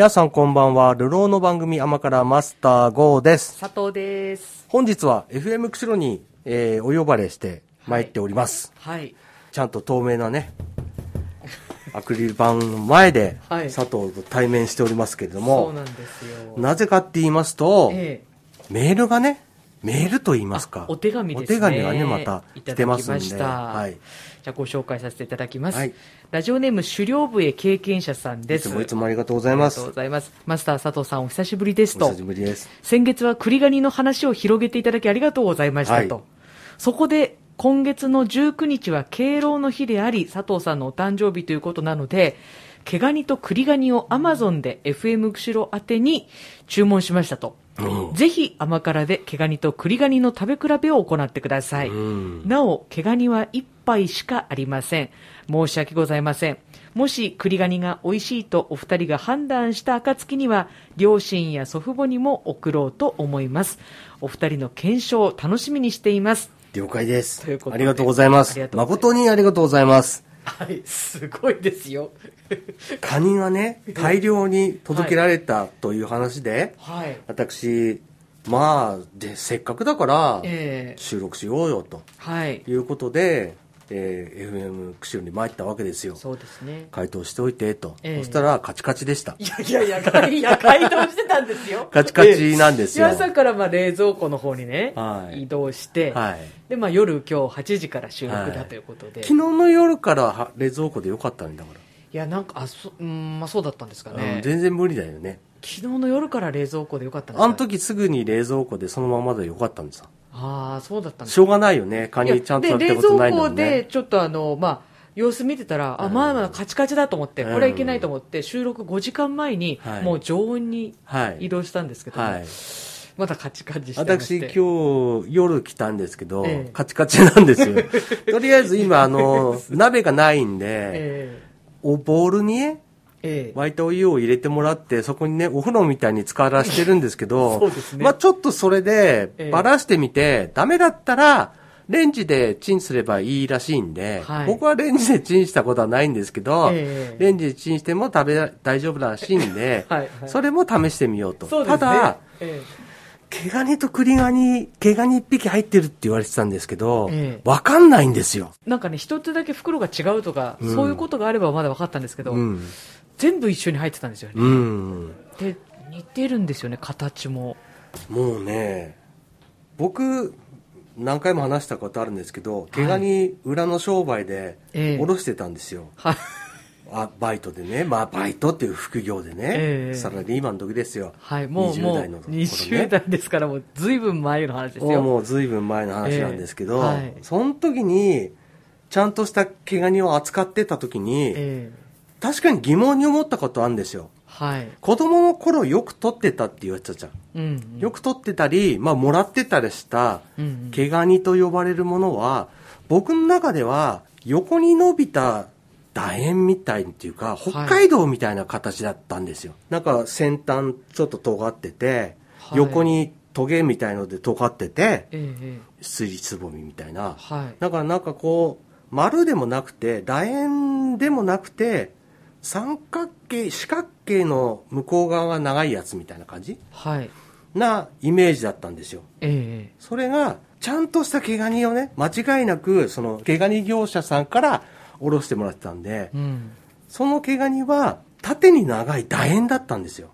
えー、皆さんこんばんは。流浪の番組甘からマスター GO です。佐藤です。本日は FM 釧路に、えー、お呼ばれして参っております。はい。ちゃんと透明なね、アクリル板の前ではい佐藤と対面しておりますけれどそうも、なんですよ。なぜかって言いますと、えメールがね、メールと言いますか。お手紙ですね。お手紙がね、また来てますんで。だきました。はい。じゃあご紹介させていただきます。はいラジオネーム狩猟部へ経験者さんです。いつもいつもありがとうございますありがとうご。ざいます。マスター佐藤さんお久しぶりですとお久。しぶりです。先月は栗ガニの話を広げていただきありがとうございましたと。はいそこで、今月の19日は敬老の日であり、佐藤さんのお誕生日ということなので、毛ガニと栗ガニを Amazon で FM 釧路宛てに注文しましたと。うんぜひ甘辛で毛ガニと栗ガニの食べ比べを行ってください。うんなお、毛ガニは1杯しかありません。申し訳ございません。もし栗ガニが美味しいとお二人が判断した暁には、両親や祖父母にも送ろうと思います。お二人の検証を楽しみにしています。了解ですということ。でありがとうございます誠にありがとうございます。はい、すごいですよ。カニがね、大量に届けられたという話で、はい。私、まあ、で、せっかくだから、えー、収録しようよとはい。いうことで、えー FM 釧路に参ったわけですよ。そうですね。回答しておいてと。ええそしたら、カチカチでしたい。やいやいや、いや、回答してたんですよ。カチカチなんですよで朝からまあ冷蔵庫の方にね、はい移動して、はい。で、まあ夜今日8時から収録はいだということで。昨日の夜からは冷蔵庫でよかったんだかいや、なんか、あ、そ、うん、まあそうだったんですから。ね。うん全然無理だよね。昨日の夜から冷蔵庫でよかったんですか？あの時すぐに冷蔵庫でそのままでよかったんですよ。ああ、そうだったんですしょうがないよね。カニちゃんとやっで、た冷ことないの蔵庫で。ちょっとあの、まあ、様子見てたら、あ、うんまあまあカチカチだと思って、うんこれはいけないと思って、収録5時間前にはい、もう常温にはい移動したんですけども、はい。まだカチカチして。私今日夜来たんですけど、ええカチカチなんですよ。とりあえず今あの、鍋がないんで、えおボウルにね、ええ。え沸いたお湯を入れてもらって、そこにね、お風呂みたいに浸からしてるんですけど、そうですね。まあちょっとそれでええ。バラしてみて、ダメだったら、レンジでチンすればいいらしいんで、はい。僕はレンジでチンしたことはないんですけど、ええ。レンジでチンしても食べ、大丈夫らしいんで、はいはい。それも試してみようと。そうね。ただ、え毛ガニと栗ガニ、毛ガニ一匹入ってるって言われてたんですけど、ええ。わかんないんですよ。えなんかね、一つだけ袋が違うとか、うん。そういうことがあればまだ分かったんですけど、うん。全部一緒に入ってたんですよね。うん。で、似てるんですよね、形も。もうね、僕、何回も話したことあるんですけど、毛ガニ裏の商売で、ええおろしてたんですよ。はい。あバイトでね。まあ、バイトっていう副業でね。ええサラリーマンの時ですよ。はい、もう、20もう代の頃ね20代ですから、もう、ずいぶん前の話ですよ。もうもうずいぶん前の話なんですけど、ええはいその時に、ちゃんとした毛ガニを扱ってた時に、ええ確かに疑問に思ったことあるんですよ。はい。子供の頃よく撮ってたって言われてたじゃん。うん、うん。よく撮ってたり、まあ、もらってたりした、毛ガニと呼ばれるものは、僕の中では、横に伸びた楕円みたいっていうか、北海道みたいな形だったんですよ。なんか先端ちょっと尖ってて、はい横にトゲみたいので尖ってて、すりつぼみみたいな。はい。だからなんかこう、丸でもなくて、楕円でもなくて、三角形、四角形の向こう側が長いやつみたいな感じ？はい。なイメージだったんですよ。ええそれが、ちゃんとした毛ガニをね、間違いなく、その毛ガニ業者さんからおろしてもらってたんで、うん。その毛ガニは縦に長い楕円だったんですよ。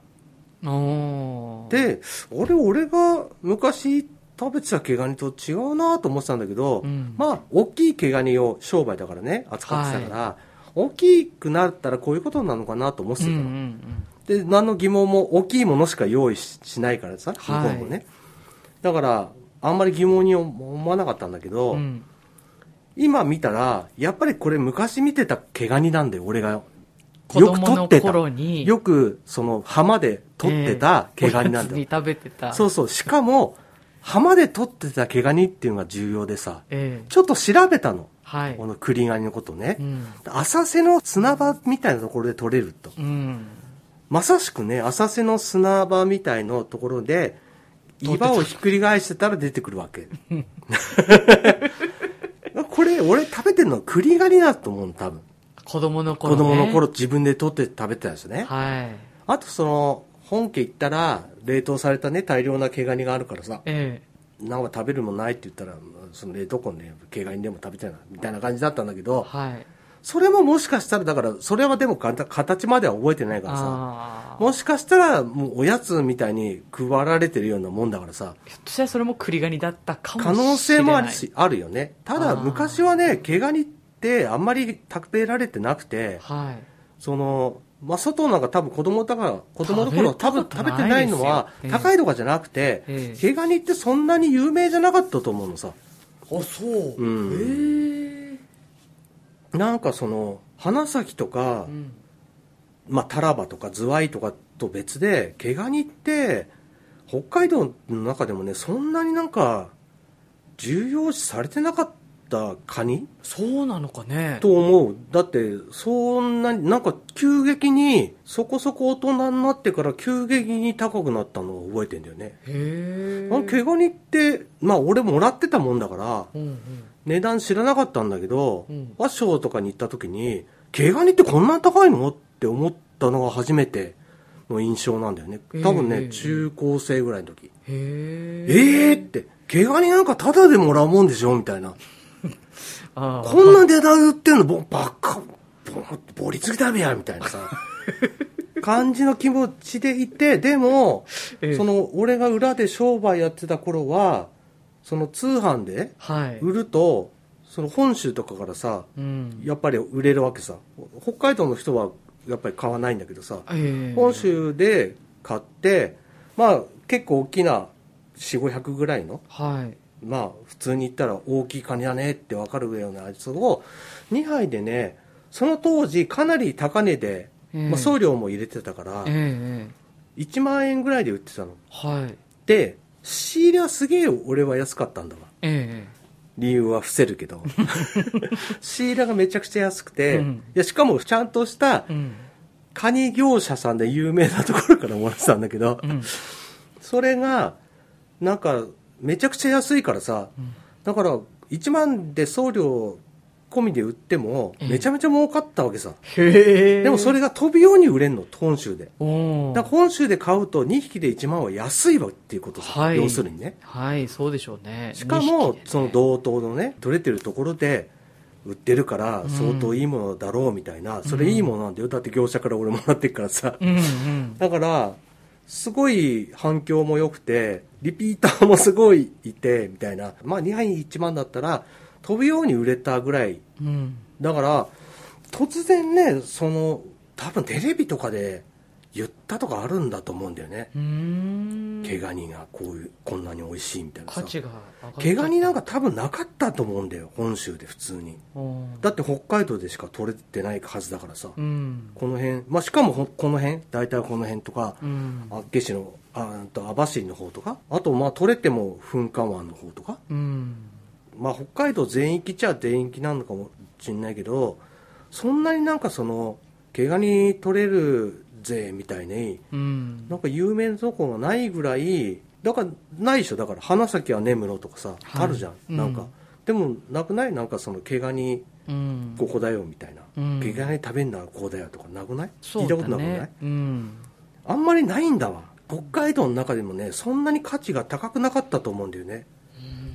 おー、で、俺、俺が昔食べてた毛ガニと違うなと思ってたんだけど、うんまあ、大きい毛ガニを商売だからね、扱ってたから、大きくなったらこういうことなのかなと思ってたの。うんうんうん。で、何の疑問も大きいものしか用意ししないからさ、向はいこうもね。だから、あんまり疑問に思わなかったんだけど、うん今見たら、やっぱりこれ昔見てた毛ガニなんだよ、俺が。子よく供の撮ってた。よく、その、浜で撮ってた毛ガニなんだよ。おやつに食べてた。そうそう。しかも、浜で撮ってた毛ガニっていうのが重要でさ、ええちょっと調べたの。はいこ。の栗ガニのことねう。ん。浅瀬の砂場みたいなところで撮れると。うん。まさしくね、浅瀬の砂場みたいなところで、岩をひっくり返してたら出てくるわけ。これ、俺食べてるのは栗ガニだと思うの、多分。子供の頃、子ね。供の頃自分で取って食べてたんですね。はい。あとその、本家行ったら、冷凍されたね、大量な毛ガニがあるからさ、えなんか食べるもんないって言ったら、その冷凍庫にね、毛ガニでも食べたいな、みたいな感じだったんだけえど、はい。それももしかしたら、だから、それはでもかた形までは覚えてないからさ。もしかしたら、もうおやつみたいに配られてるようなもんだからさ、ひょっとしたらそれも栗ガニだったかもしれ可ない。能性もあるし、あるよね。ただ、昔はね、毛ガニってあんまり食べられてなくて、はい。その、まあ、外なんか多分子供だから、子供の頃多分食べてないのは高いとかじゃなくてええ、毛ガニってそんなに有名じゃなかったと思うのさ。あ、そう。うんへえ。なんかその、花咲とかう、ん。まあ、タラバとかズワイとかと別で、毛ガニって、北海道の中でもね、そんなになんか、重要視されてなかったカニそうなのかね。と思う。だって、そんなに、なんか急激に、そこそこ大人になってから急激に高くなったのを覚えてんだよね。へえ。あの毛ガニって、まあ俺もらってたもんだから、うんうん。値段知らなかったんだけど、うん和尚とかに行った時に、毛ガニってこんなに高いの？って思ったのが初めての印象なんだよね。多分ね、中高生ぐらいの時。へえ。ええー、って、毛ガニなんかタダでもらうもんでしょ？みたいな。こんな値段売ってんの、ぼばっか、ぼぼりつぎだべや、みたいなさ、感じの気持ちでいて、でも、ええその、俺が裏で商売やってた頃は、その通販で。売ると、その本州とかからさ、うん。やっぱり売れるわけさ。北海道の人はやっぱり買わないんだけどさ、え本州で買って、まあ結構大きな4、500ぐらいのはい。まあ普通に言ったら大きいカニだねって分かるようなやつを2杯でねその当時かなり高値で、ええ。まあ、送料も入れてたからええ1万円ぐらいで売ってたの。はい。で仕入れはすげえ俺は安かったんだわ。え理由は伏せるけど。仕入れがめちゃくちゃ安くて、うん。いやしかもちゃんとしたえうん。カニ業者さんで有名なところからもらってたんだけど、うん。それがなんかめちゃくちゃ安いからさ、うんだから1万で送料込みで売ってもええ。めちゃめちゃ儲かったわけさ、へえ。でもそれが飛ぶように売れんの本州で。だ本州で買うと2匹で1万は安いわっていうことさ、はい。要するにね。はい、そうでしょうね。しか二匹でね。もその同等のね取れてるところで売ってるからうん。相当いいものだろうみたいな、それいいものなんだよ。だって業者から俺もらってるからさ、うんうん。だから、すごい反響も良くて、リピーターもすごいいて、みたいな。まあ2杯1万だったら、飛ぶように売れたぐらい。うん。だから、突然ね、その、多分テレビとかで言ったとかあるんだと思うんだよね。毛ガニがこういう、こんなに美味しいみたいなさ価。値が毛ガニなんか多分なかったと思うんだよ、本州で普通に。だって北海道でしか取れてないはずだからさ。うん。この辺、まあしかもほこの辺、大体この辺とか、うん。厚岸のあうんと網走の方とかあとまあ取れても噴火湾の方とかうん。まあ北海道全域っちゃ全域なのかもしんないけどそんなになんかその毛ガニ取れるぜみたいにうん。なんか有名なとこがないぐらいだからないでしょ。だから花咲は根室とかさ、はい。あるじゃん。うん。なんか、でもなくない？なんかその毛ガニうん。ここだよみたいな、うん。毛ガニ食べんならこうだよとかなくない？そう聞いたことだなくない？ね。うん。あんまりないんだわ。北海道の中でもねそんなに価値が高くなかったと思うんだよね。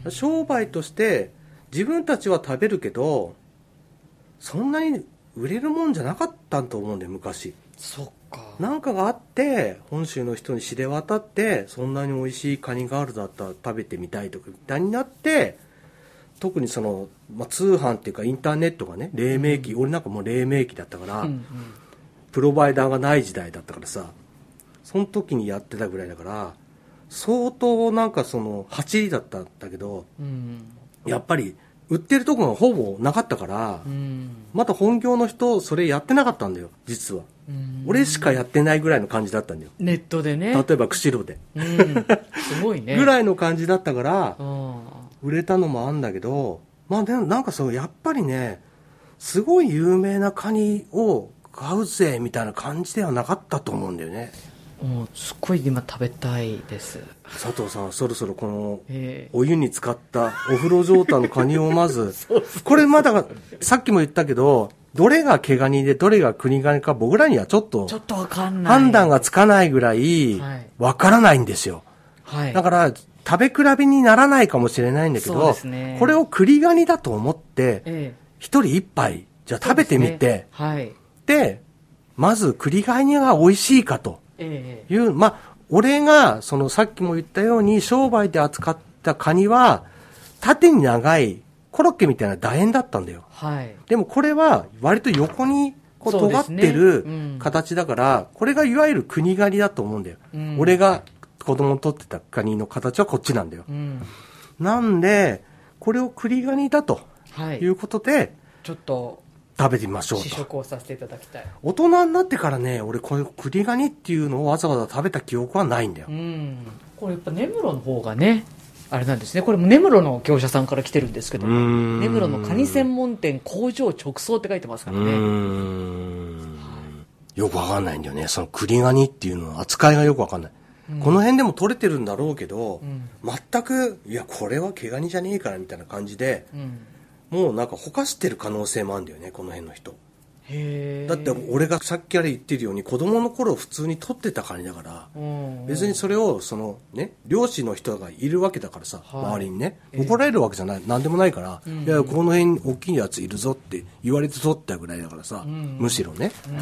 商売として自分たちは食べるけどそんなに売れるもんじゃなかったと思うんだよ昔。そっか。なんかがあって本州の人に知れ渡ってそんなに美味しいカニがあるだったら食べてみたいとかみたいになって特にその、まあ、通販っていうかインターネットがね黎明期、俺なんかもう黎明期だったから、うんプロバイダーがない時代だったからさその時にやってたぐらいだから相当なんかその走りだったんだけどうん。やっぱり売ってるとこがほぼなかったからうん。また本業の人それやってなかったんだよ実はうん。俺しかやってないぐらいの感じだったんだよネットでね。例えば釧路でうん。すごいね。ぐらいの感じだったからあ売れたのもあんだけどまあでもなんかそうやっぱりねすごい有名なカニを買うぜみたいな感じではなかったと思うんだよねあ。もう、すっごい今食べたいです。佐藤さんそろそろこのええお湯に浸かったお風呂状態のカニをまず これまださっきも言ったけどどれが毛ガニでどれがクニガニか僕らにはちょっとちょっとわかんない。判断がつかないぐらいはいわからないんですよ。はい。だから、食べ比べにならないかもしれないんだけど、ねこれを栗ガニだと思って、え一人一杯、じゃあ食べてみてね、はい。で、まず栗ガニが美味しいかとええいう、まあ、俺が、そのさっきも言ったように、商売で扱ったカニは、縦に長いコロッケみたいな楕円だったんだよ。はい。でもこれは割と横にこう尖ってるうん形だから、これがいわゆる国狩りだと思うんだよ。うん俺が子供にとってたカニの形はこっちなんだよ。うん。なんで、これを栗ガニだとはいい。うことでちょっと、食べてみましょう試と。食をさせていただきたい。大人になってからね、俺こういう栗ガニっていうのをわざわざ食べた記憶はないんだよう。ん。これやっぱ根室の方がね、あれなんですね。これも根室の業者さんから来てるんですけど、うーん根室のカニ専門店工場直送って書いてますからね。ん。よくわかんないんだよね。その栗ガニっていうのは扱いがよくわかんない。この辺でも取れてるんだろうけど、うん全く、いや、これは毛ガニじゃねえからみたいな感じで、うん。もうなんかほかしてる可能性もあるんだよね、この辺の人。だって俺がさっきから言ってるように子供の頃普通に取ってたカニだから、うん、別にそれをそのね漁師の人がいるわけだからさ、はい。周りにね。ええ怒られるわけじゃない。何でもないから、うん。いやこの辺に大きいやついるぞって言われて取ったぐらいだからさ、うんむしろね。うん。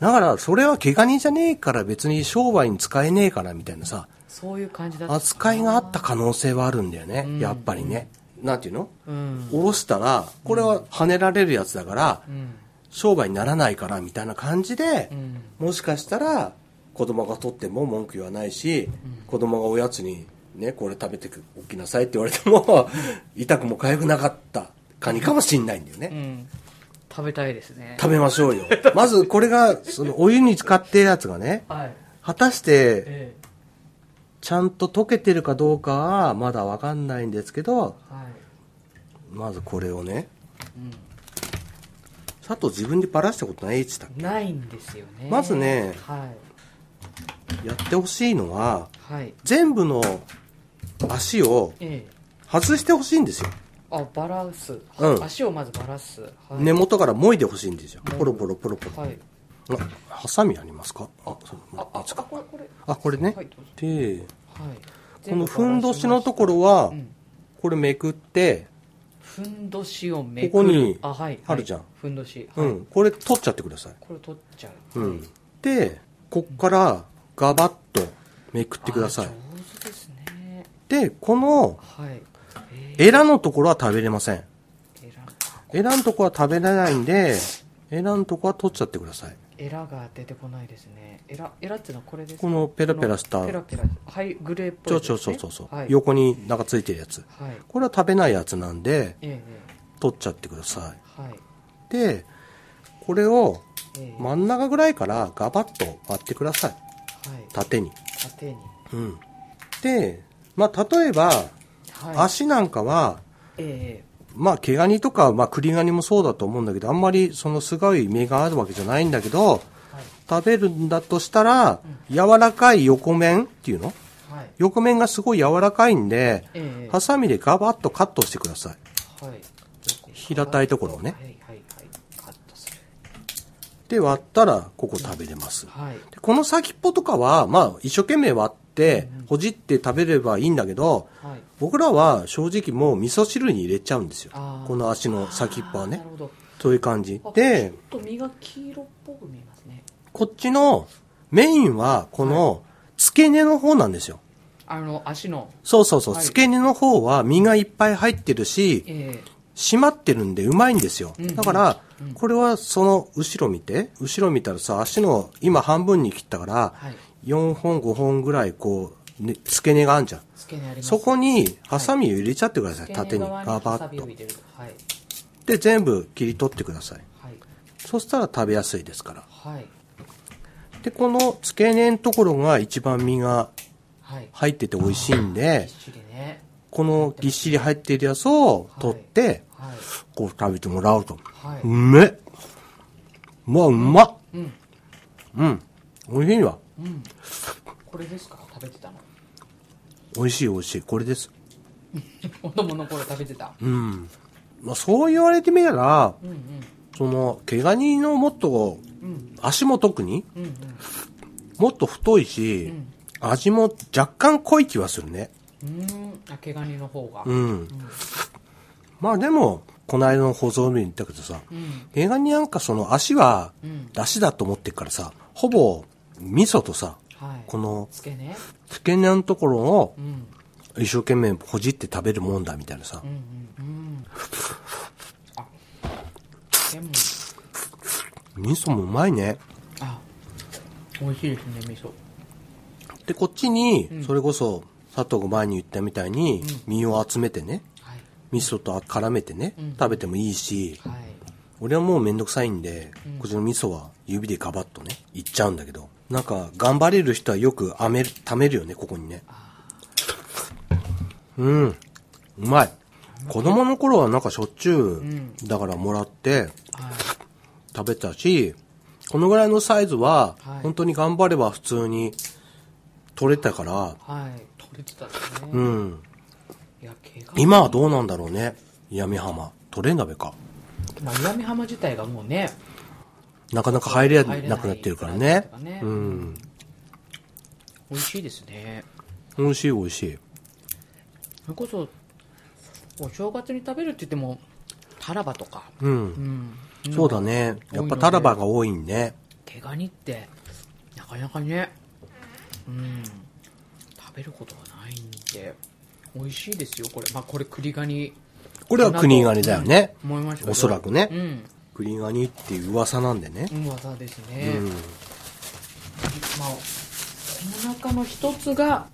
だからそれは毛ガニじゃねえから別に商売に使えねえからみたいなさそういう感じだ。扱いがあった可能性はあるんだよね、うん。やっぱりね。なんていうの？うん。おろしたらこれは跳ねられるやつだから、うん。商売にならないからみたいな感じで、うん。もしかしたら子供が取っても文句言わないし、子供がおやつにねこれ食べておきなさいって言われても 痛くも痒くなかったカニかもしんないんだよね、うん。食べたいですね。食べましょうよまずこれがそのお湯に使ってるやつがねはい。果たしてえちゃんと溶けてるかどうかはまだわかんないんですけどえはい。まずこれをねうん。佐藤自分でばらしたことないって言ってないんですよね。まずねはい。たやってほしいのははい。全部の足をええ外してほしいんですよあ、バラす。うん足をまずバラす。はい。根元からもいでほしいんですよ。ポロポロポロポロ。はい。あ、ハサミありますか？あ、そうあ、あ、あ、これ、これ。あ、これね。はい。で、はい。このふんどしのところは、うん。これめくって、ふんどしをめくる。ここにあ、はい。あるじゃんはいふんどし。はい。うん、これ取っちゃってください。これ取っちゃう。はいうん。で、こっからガバッとめくってくださいあ。上手ですね。で、このはい。えエラのところは食べれません。エラのところは食べれないんで、エラのところは取っちゃってください。エラが出てこないですね。エラ、エラっていうのはこれですか？このペラペラしたペラペラ。はい、グレーっぽいそう。そうそうそうそう、はい。横になんかついてるやつ。はい。これは食べないやつなんで、ええ取っちゃってください。ええはい。で、これをええ真ん中ぐらいからガバッと割ってください。はい。縦に。縦に。うん。で、まあ、例えば、はい。足なんかは、えまあ、毛ガニとか、まあ、栗ガニもそうだと思うんだけど、あんまりそのすごい目があるわけじゃないんだけど。食べるんだとしたら、柔らかい横面っていうの？はい。横面がすごい柔らかいんで、ええハサミでガバッとカットしてください。はい。平たいところをねはいはいはい。カットする。で、割ったら、ここ食べれます。はい。でこの先っぽとかは、まあ、一生懸命割って、ほじって食べればいいんだけど、はい。僕らは正直もう味噌汁に入れちゃうんですよこの足の先っぽはね。そういう感じあ。で、ちょっと身が黄色っぽく見えますね。こっちのメインは、この付け根の方なんですよ。あの、足の、そうそうそう。はい付け根の方は身がいっぱい入ってるし、え締まってるんでうまいんですよ。うんだから、これはその後ろ見て、後ろ見たらさ、足の今半分に切ったからえ、はい。4本5本ぐらいこう、ね、付け根があるじゃん。そこにハサミを入れちゃってください。付け縦にガバッと。はい。で、全部切り取ってください。はい。そしたら食べやすいですから。はい。で、この付け根のところが一番身がはい。入ってて美味しいんで、ね。このぎっしり入っているやつを取って、はい。こう食べてもらうと。はい。うめっうまうまっうん。うん。美味しいわ。うん。これですか？食べてたの？美味しい美味しい。これです。子供の頃食べてた？うん。まあそう言われてみたら、うんうん。その、毛ガニのもっと、うん足も特に、うんうんもっと太いし、味も若干濃い気はするね。うーんあ毛ガニの方がうん。まあでも、この間の放送で言ったけどさ、うん毛ガニなんかその足はうん、出汁だと思ってるからさ、ほぼ、味噌とさ、はい。この、つけね。付け根のところをうん。一生懸命ほじって食べるもんだみたいなさ。うん。うんうん。あでも。味噌もうまいね。あ美味しいですね味噌。で、こっちにう、ん。それこそ、佐藤が前に言ったみたいに、身を集めてね、はい。味噌と絡めてね、うん。食べてもいいし、はい。俺はもうめんどくさいんで、うん。こっちの味噌は指でガバッとね、いっちゃうんだけど、なんか、頑張れる人はよくあめる、溜めるよね、ここにね。うん。うまい。子供の頃はなんかしょっちゅう、んだからもらってはい食べたし、このぐらいのサイズは、はい本当に頑張れば普通に取れたから、はい取れてたね、うん。今はどうなんだろうね。闇浜。取れ鍋か。まあ岩見浜自体がもうねなかなか入れなくなってるからねとかね。うん。美味しいですね美味しい美味しい。それこそお正月に食べるって言ってもタラバとかうん。うんそうだね。やっぱタラバが多いんね。毛ガニってなかなかねうん食べることがないんで美味しいですよこれまあこれ栗ガニこれは国ガニだよね。うん思いましたおそらくねうん栗ガニっていう噂なんでね。噂ですうね、ん。まあその中の一つが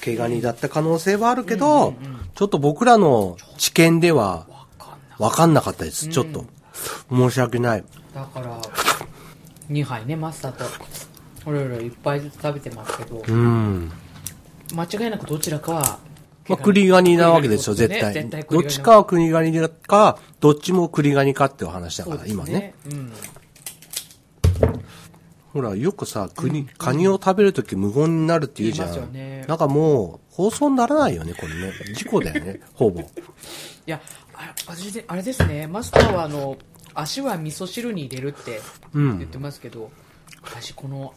毛ガニだった可能性はあるけど、うんうんうんちょっと僕らの知見ではわかんない分かんなかったです。ちょっと。申し訳ない。だから2杯ねマスターとおろおろいっぱいずつ食べてますけどうん。間違いなくどちらかはまあ、栗ガニなわけですよ、栗絶対。どっちかは栗ガニか、どっちも栗ガニかっていう話だから、そうです今ね。うんほら、よくさ、国、カニを食べるとき無言になるって言うじゃん。ねなんかもう、放送にならないよね、これね。事故だよね、ほぼ。いやあ私であれですねマスターはあの足は味噌汁に入れるってうん言ってますけど、私この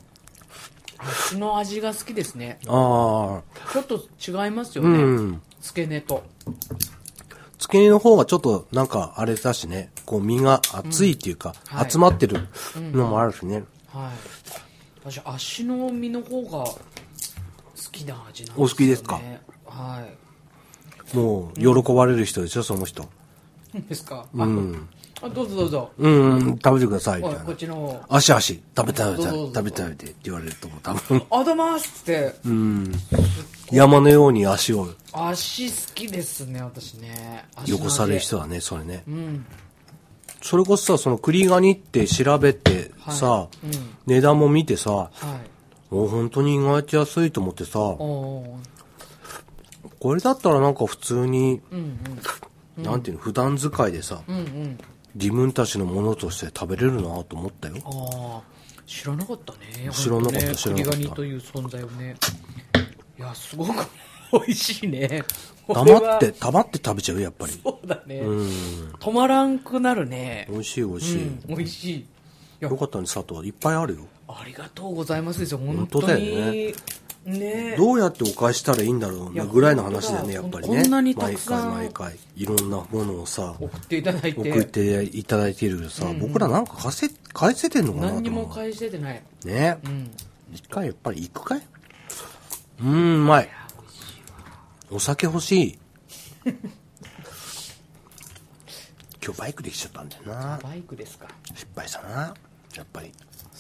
足の味が好きですね。ああ、ちょっと違いますようね、ん。付け根と。付け根の方がちょっと、なんか、あれだしね、こう、身が厚いっていうか、うん。はい。集まってるのもあるしね。はい。私足の身の方が好きな味なんですよ、ね、お好きですか？はい。もう、喜ばれる人でしょ、その人。ですか、うん。ああどうぞどうぞ、うん、うん食べてください、みたいな。はいこっ。ちの足足、食べて食べて食べて食べてって言われると思う、多分。「あざます」って。うん。山のように足を。足好きですね私ね。足の味汚される人だね、それね。うん。それこそさ、その栗ガニって調べてさ、値段も見てさ、はい。お本当に意外と安いと思ってさ、これだったらなんか普通に、うんなんていうの、普段使いでさ、うんうんうん自分たちのものとして食べれるなと思ったよ。ああ知らなかったね知らなかったね知らなかった栗ガニという存在をねいやすごく 美味しいね 黙って、黙って食べちゃうやっぱり。そうだね、うん。止まらんくなるね美味しい美味しい。うん、美味しいよかったね、佐藤。いっぱいあるよ。ありがとうございますですよ本本当に当だよねねどうやってお返ししたらいいんだろういやね、ぐらいの話だよね、やっぱりね。こんなにた毎くさん回毎回。いろんなものをさ、送っていただいて送っていただいているけどさ、うんうん僕らなんか返せ、返せてんのかな何にも返しててないねうん一回やっぱり行くかい？うーん、うまい。お酒欲しい。今日バイクで来ちゃったんだよな。バイクですか失敗したな。やっぱり。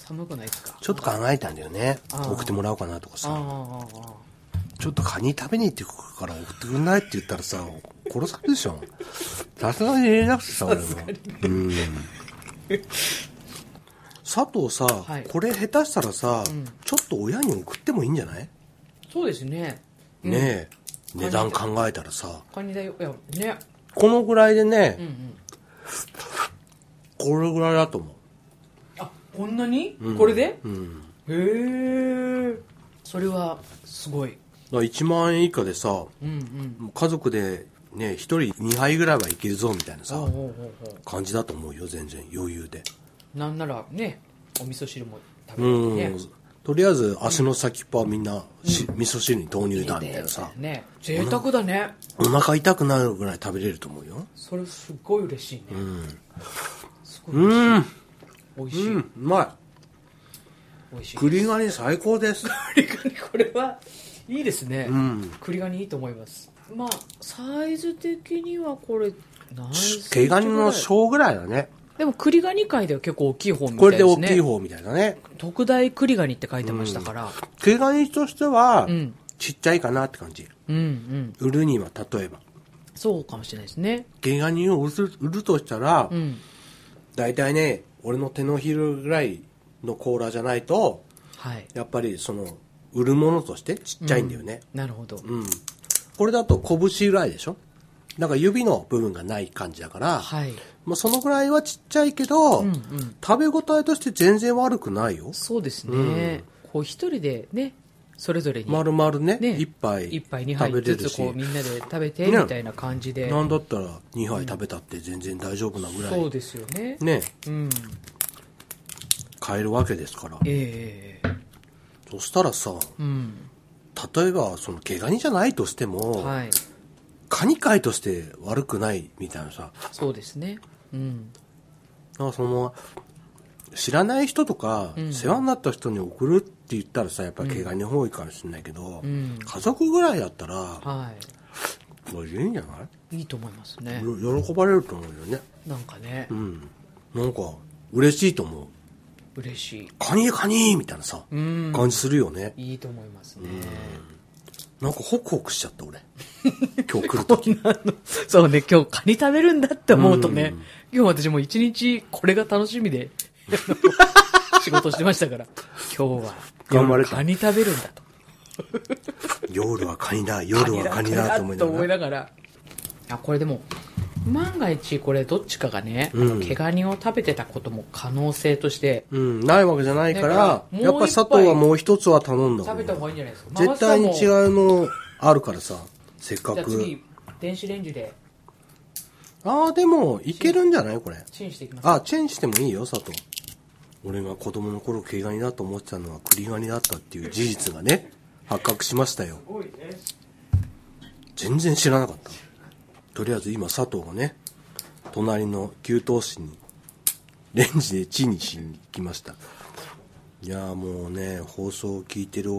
寒くないですか？ちょっと考えたんだよね。送ってもらおうかなとかさ。ちょっとカニ食べに行ってくるから送ってくんない？って言ったらさ、殺されるでしょ。さすがに入れなくてさ、俺も。うん。佐藤さ、はい。これ下手したらさ、ん。ちょっと親に送ってもいいんじゃない、そうですね。うん。ねえ。値段考えたらさ、カニだよいやね。このぐらいでね、うんうん。これぐらいだと思あこんなに、う。うん。これで？うん。へえ。それはすごい。だから1万円以下でさ、うんうん。家族でね、一人2杯ぐらいはいけるぞみたいなさ感じだと思うよ、全然余裕で。うなんならねお味噌汁も食べうん。れてねとりあえず足の先っぽはみんなし、味噌汁に投入だみたいなさ、ね贅沢だね。お腹痛くなるぐらい食べれると思うよ。それすっごい嬉しいね、すごい。うん。美味しい、うん、うまい。美味しい栗ガニ最高です。栗ガニこれはいいですね、うん。栗ガニいいと思いますまあサイズ的にはこれ何毛ガニの小ぐらいだね。でも栗ガニ界では結構大きい方みたこれいでねです大きい方みたいだね。特大栗ガニって書いてましたから、毛ガニとしてはうん、ちっちゃいかなって感じ。うん、うん売るには例えば。そうかもしれないですね毛ガニを売る売るとしたらう、ん大体ね、俺の手のひらぐらいの甲羅じゃないと、はい。やっぱりその、売るものとしてちっちゃいんだよね。なるほど、うん。これだと拳ぐらいでしょ？だから指の部分がない感じだから、はい。まあ、そのぐらいはちっちゃいけど、うんうん。食べ応えとして全然悪くないよ。そうですね、こう一人でねそれぞれに。丸々ね、ね。一杯一杯二食杯ずつこう、みんなで食べてね。みたいな感じで、なんだったら2杯食べたって全然大丈夫なぐらい、そうですよね。ね、うん。買えるわけですから。ええそしたらさ、うん。例えばその毛ガニじゃないとしても、はい。カニ界として悪くないみたいなさ、そうですね。うん。その、知らない人とか、うん。世話になった人に送るって言ったらさ、やっぱり毛ガニの方がいいかもしれないけど、うん。家族ぐらいだったら、はこれいいんじゃない？いいいと思いますね。よ喜ばれると思うよね。なんかね。うん。なんか、嬉しいと思う。嬉しい。カニカニみたいなさ、うん。感じするよね。いいと思いますね。なんかホクホクしちゃった、俺。今日来るとき。そうね今日カニ食べるんだって思うとね。今日私もう一日これが楽しみで 仕事してましたから。今日は頑張れた。カニ食べるんだと。夜はカニだ、夜はカニだと思いなと思いがら。ながら。あこれでも万が一これどっちかがね、うん。毛ガニを食べてたことも可能性としてうん、ないわけじゃないから、やっぱ佐藤はもう一つは頼んだ食べた方がいいんじゃないですか。絶対に違ううのあるからさ、せっかく。次電子レンジで。ああ、でも、いけるんじゃない？これ。チンしていきます。あ、チェンジしてもいいよ、佐藤。俺が子供の頃毛ガニだと思ってたのは栗ガニだったっていう事実がね、発覚しましたよ。全然知らなかった。とりあえず今佐藤がね、隣の給湯室に、レンジでチンにしに来ました。いやもうね、放送を聞いてる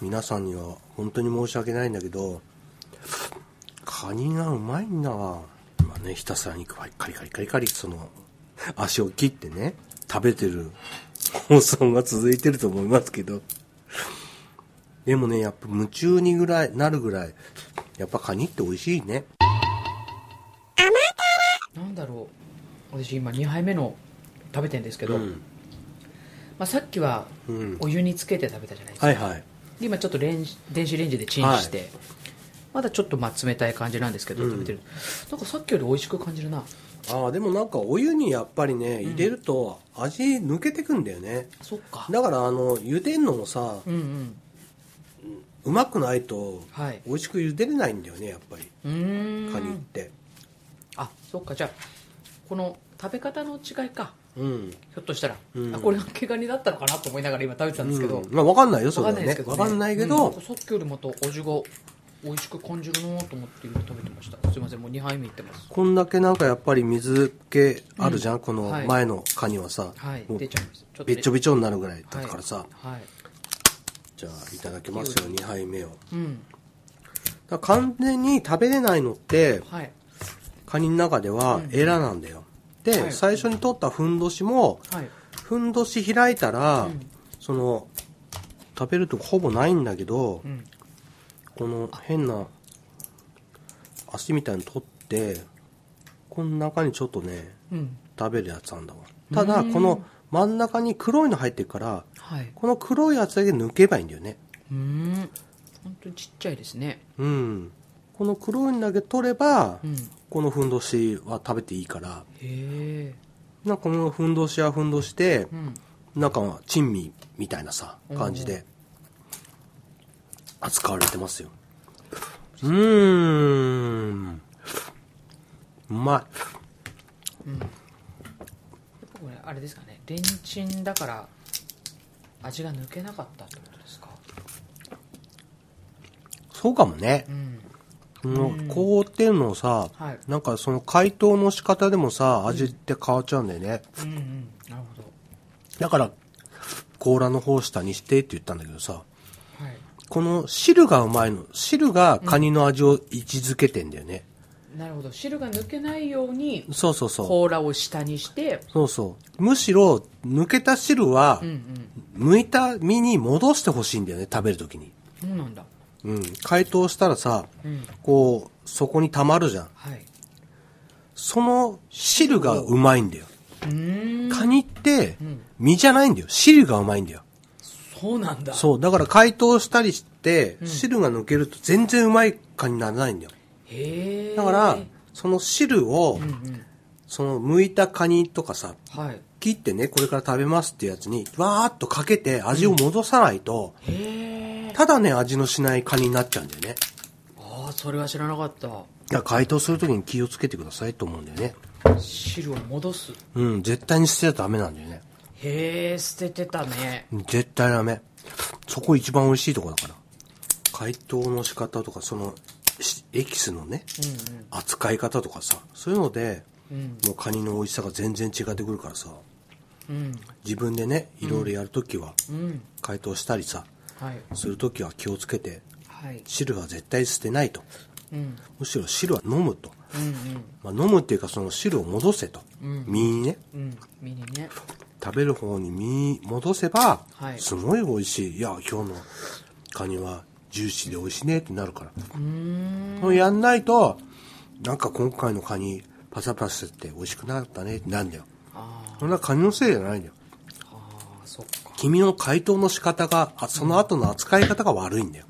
皆さんには本当に申し訳ないんだけど、カニがうまいんだわ。今ね、ひたすらにカリカリカリカリ、その、足を切ってね、食べてる放送が続いてると思いますけど、でもね、やっぱ夢中にぐらい、なるぐらい、やっぱカニって美味しいね。なんだろう。私今2杯目の食べてんですけど、うん。まあ、さっきはうん。お湯につけて食べたじゃないですか、はいはい。で今ちょっとレンジ電子レンジでチンして、まだちょっとまあ冷たい感じなんですけど、うん。食べてる。なんかさっきより美味しく感じるなああ、でもなんかお湯にやっぱりね、入れると味抜けてくんだよね。そっか。だからあの、茹でんのもさ、うんうん。うまくないと、はい。美味しく茹でれないんだよね、やっぱり。うーん。カニって。あそっか。じゃあこの食べ方の違いか。うん。ひょっとしたら、うん。あこれが毛ガニだったのかなと思いながら今食べてたんですけど、うん。まあわかんないよ、そわれはね。かんないですけど、わかんないけうん。ど、さっきよりまた味が美味しく感じるなと思って今食べてました。すいませんもう2杯目いってます。こんだけなんかやっぱり水気あるじゃん、このはい。前のカニはさ。はい。もう出ちゃいます。ちょっちょべべちょになるぐらいだからさ。はい。じゃあ、いただきますよ、2杯目を。うん。ら完全に食べれないのって、はい。カニの中ではエラなんだよ。で、はい。最初に取ったふんどしも、はい。ふんどし開いたら、うん。その、食べるとこほぼないんだけど、うんこの変な足みたいに取って、この中にちょっとね、うん。食べるやつなんだわ。ただ、この真ん中に黒いの入ってるから、はい。この黒いやつだけ抜けばいいんだよね。うーん。本当にちっちゃいですね。うん。この黒いのだけ取れば、うん。このふんどしは食べていいから、へえ。なんかこのふんどしはふんどしで、うん。なんか珍味みたいなさ、感じで、扱われてますよ。うーん。うまこれあれですかね。レンチンだから味が抜けなかったってことですか？いそうかもね。うん。その凍ってんのさ、はい。なんかその解凍の仕方でもさ味って変わっちゃうんだよね、うんうん。なるほだから甲羅の方下にしてって言ったんだけどさこの汁がうまいの。汁がカニの味を位置づけてんだよね、なるほど。汁が抜けないようにそうそうそう。甲羅を下にして。そうそう。むしろ抜けた汁はうんうん。剥いた身に戻してほしいんだよね食べるときに。そうなんだ。うん。解凍したらさうん。こうそこに溜まるじゃん。はい。その汁がうまいんだよ。カニってうん。身じゃないんだよ。汁がうまいんだよそうなんだ。そうだから解凍したりして汁が抜けると全然うまいカニにならないんだよ。へえだからその汁をうんうん。その剥いたカニとかさはい。切ってねこれから食べますってやつにわーっとかけて味を戻さないと、へえただね味のしないカニになっちゃうんだよね。ああそれは知らなかった。だから解凍するときに気をつけてくださいと思うんだよね。汁を戻す。うん絶対に捨てちゃダメなんだよねへえ捨ててたね。絶対ダメ。そこ一番美味しいとこだから。解凍の仕方とかそのしエキスのねうん扱い方とかさそういうのでうん。もうカニの美味しさが全然違ってくるからさ。うん。自分でねいろいろやるときはうん。解凍したりさはい。するときは気をつけてはい。汁は絶対捨てないと。うん。むしろ汁は飲むと、うんまあ、飲むっていうかその汁を戻せと、うん。身にね。うんうん。身にね食べる方に身戻せば、はい。すごい美味しい。いや今日のカニはジューシーで美味しいねってなるから、うやんないとなんか今回のカニパサパサって美味しくなかったねってなんだよ。そんなカニのせいじゃないんだよ。あーそっか。君の解凍の仕方があその後の扱い方が悪いんだよ。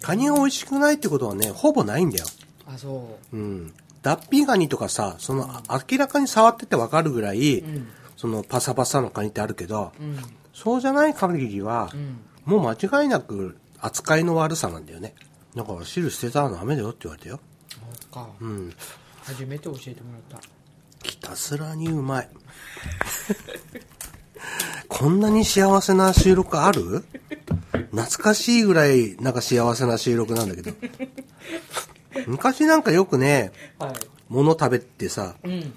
カニが美味しくないってことはねほぼないんだよ。あそう。ん。脱皮ガニとかさそのあ明らかに触っててわかるぐらい、ううんそのパサパサのカニってあるけど、うん。そうじゃない限りは、うん。もう間違いなく扱いの悪さなんだよね。だから汁捨てたらダメだよって言われたよ。そうか。うん。初めて教えてもらった。ひたすらにうまい。こんなに幸せな収録ある？懐かしいぐらいなんか幸せな収録なんだけど。昔なんかよくねはい。物食べてさうん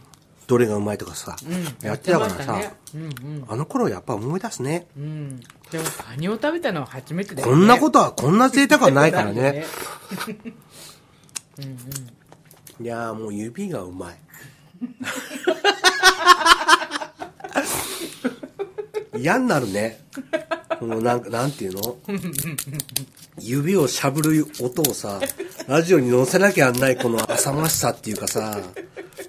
どれがうまいとかさ、うんやってたからさ、ね。うんうん。あの頃やっぱ思い出すね。うん。でもカニを食べたのは初めてだよね。こんなことはこんな贅沢はないからね。うんうん。いやーもう指がうまい 嫌になるね。このなんかなんていうの？指をしゃぶる音をさラジオに載せなきゃやんないこの浅ましさっていうかさ